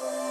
Bye.